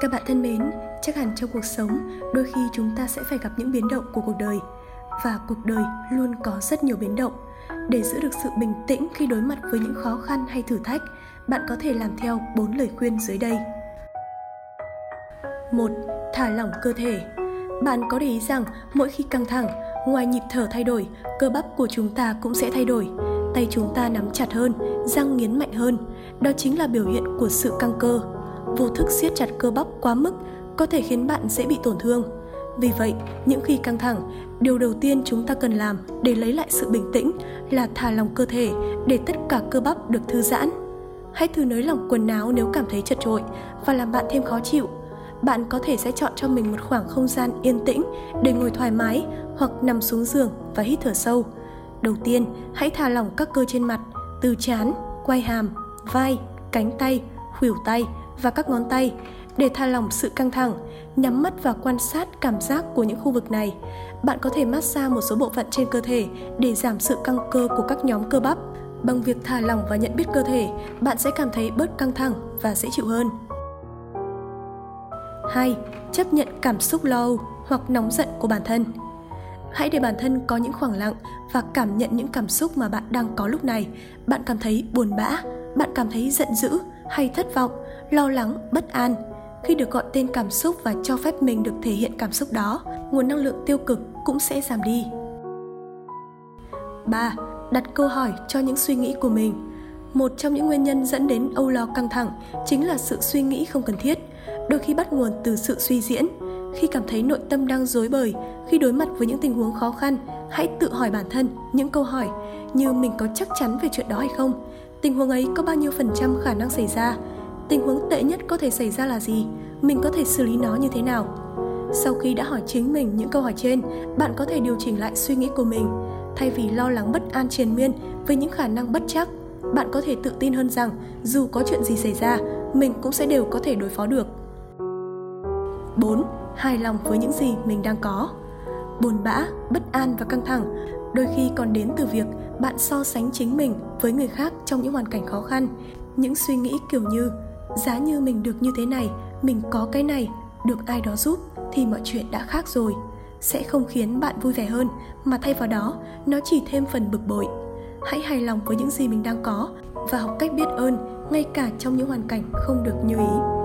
Các bạn thân mến, chắc hẳn trong cuộc sống, đôi khi chúng ta sẽ phải gặp những biến động của cuộc đời và cuộc đời luôn có rất nhiều biến động. Để giữ được sự bình tĩnh khi đối mặt với những khó khăn hay thử thách, bạn có thể làm theo 4 lời khuyên dưới đây. 1. Thả lỏng cơ thể. Bạn có để ý rằng mỗi khi căng thẳng, ngoài nhịp thở thay đổi, cơ bắp của chúng ta cũng sẽ thay đổi. Tay chúng ta nắm chặt hơn, răng nghiến mạnh hơn. Đó chính là biểu hiện của sự căng cơ vô thức siết chặt cơ bắp quá mức có thể khiến bạn dễ bị tổn thương. Vì vậy, những khi căng thẳng, điều đầu tiên chúng ta cần làm để lấy lại sự bình tĩnh là thả lỏng cơ thể để tất cả cơ bắp được thư giãn. Hãy thử nới lỏng quần áo nếu cảm thấy chật trội và làm bạn thêm khó chịu. Bạn có thể sẽ chọn cho mình một khoảng không gian yên tĩnh để ngồi thoải mái hoặc nằm xuống giường và hít thở sâu. Đầu tiên, hãy thả lỏng các cơ trên mặt, từ trán, quay hàm, vai, cánh tay, khuỷu tay và các ngón tay để thả lỏng sự căng thẳng, nhắm mắt và quan sát cảm giác của những khu vực này. Bạn có thể massage một số bộ phận trên cơ thể để giảm sự căng cơ của các nhóm cơ bắp. Bằng việc thả lỏng và nhận biết cơ thể, bạn sẽ cảm thấy bớt căng thẳng và dễ chịu hơn. 2. Chấp nhận cảm xúc lo âu hoặc nóng giận của bản thân. Hãy để bản thân có những khoảng lặng và cảm nhận những cảm xúc mà bạn đang có lúc này. Bạn cảm thấy buồn bã, bạn cảm thấy giận dữ hay thất vọng, lo lắng, bất an. Khi được gọi tên cảm xúc và cho phép mình được thể hiện cảm xúc đó, nguồn năng lượng tiêu cực cũng sẽ giảm đi. 3. Đặt câu hỏi cho những suy nghĩ của mình. Một trong những nguyên nhân dẫn đến âu lo căng thẳng chính là sự suy nghĩ không cần thiết, đôi khi bắt nguồn từ sự suy diễn. Khi cảm thấy nội tâm đang rối bời, khi đối mặt với những tình huống khó khăn, hãy tự hỏi bản thân những câu hỏi như mình có chắc chắn về chuyện đó hay không? Tình huống ấy có bao nhiêu phần trăm khả năng xảy ra? Tình huống tệ nhất có thể xảy ra là gì? Mình có thể xử lý nó như thế nào? Sau khi đã hỏi chính mình những câu hỏi trên, bạn có thể điều chỉnh lại suy nghĩ của mình. Thay vì lo lắng bất an triền miên với những khả năng bất chắc, bạn có thể tự tin hơn rằng dù có chuyện gì xảy ra, mình cũng sẽ đều có thể đối phó được. 4. Hài lòng với những gì mình đang có. Buồn bã, bất an và căng thẳng đôi khi còn đến từ việc bạn so sánh chính mình với người khác trong những hoàn cảnh khó khăn những suy nghĩ kiểu như giá như mình được như thế này, mình có cái này, được ai đó giúp thì mọi chuyện đã khác rồi. Sẽ không khiến bạn vui vẻ hơn, mà thay vào đó, nó chỉ thêm phần bực bội. Hãy hài lòng với những gì mình đang có và học cách biết ơn ngay cả trong những hoàn cảnh không được như ý.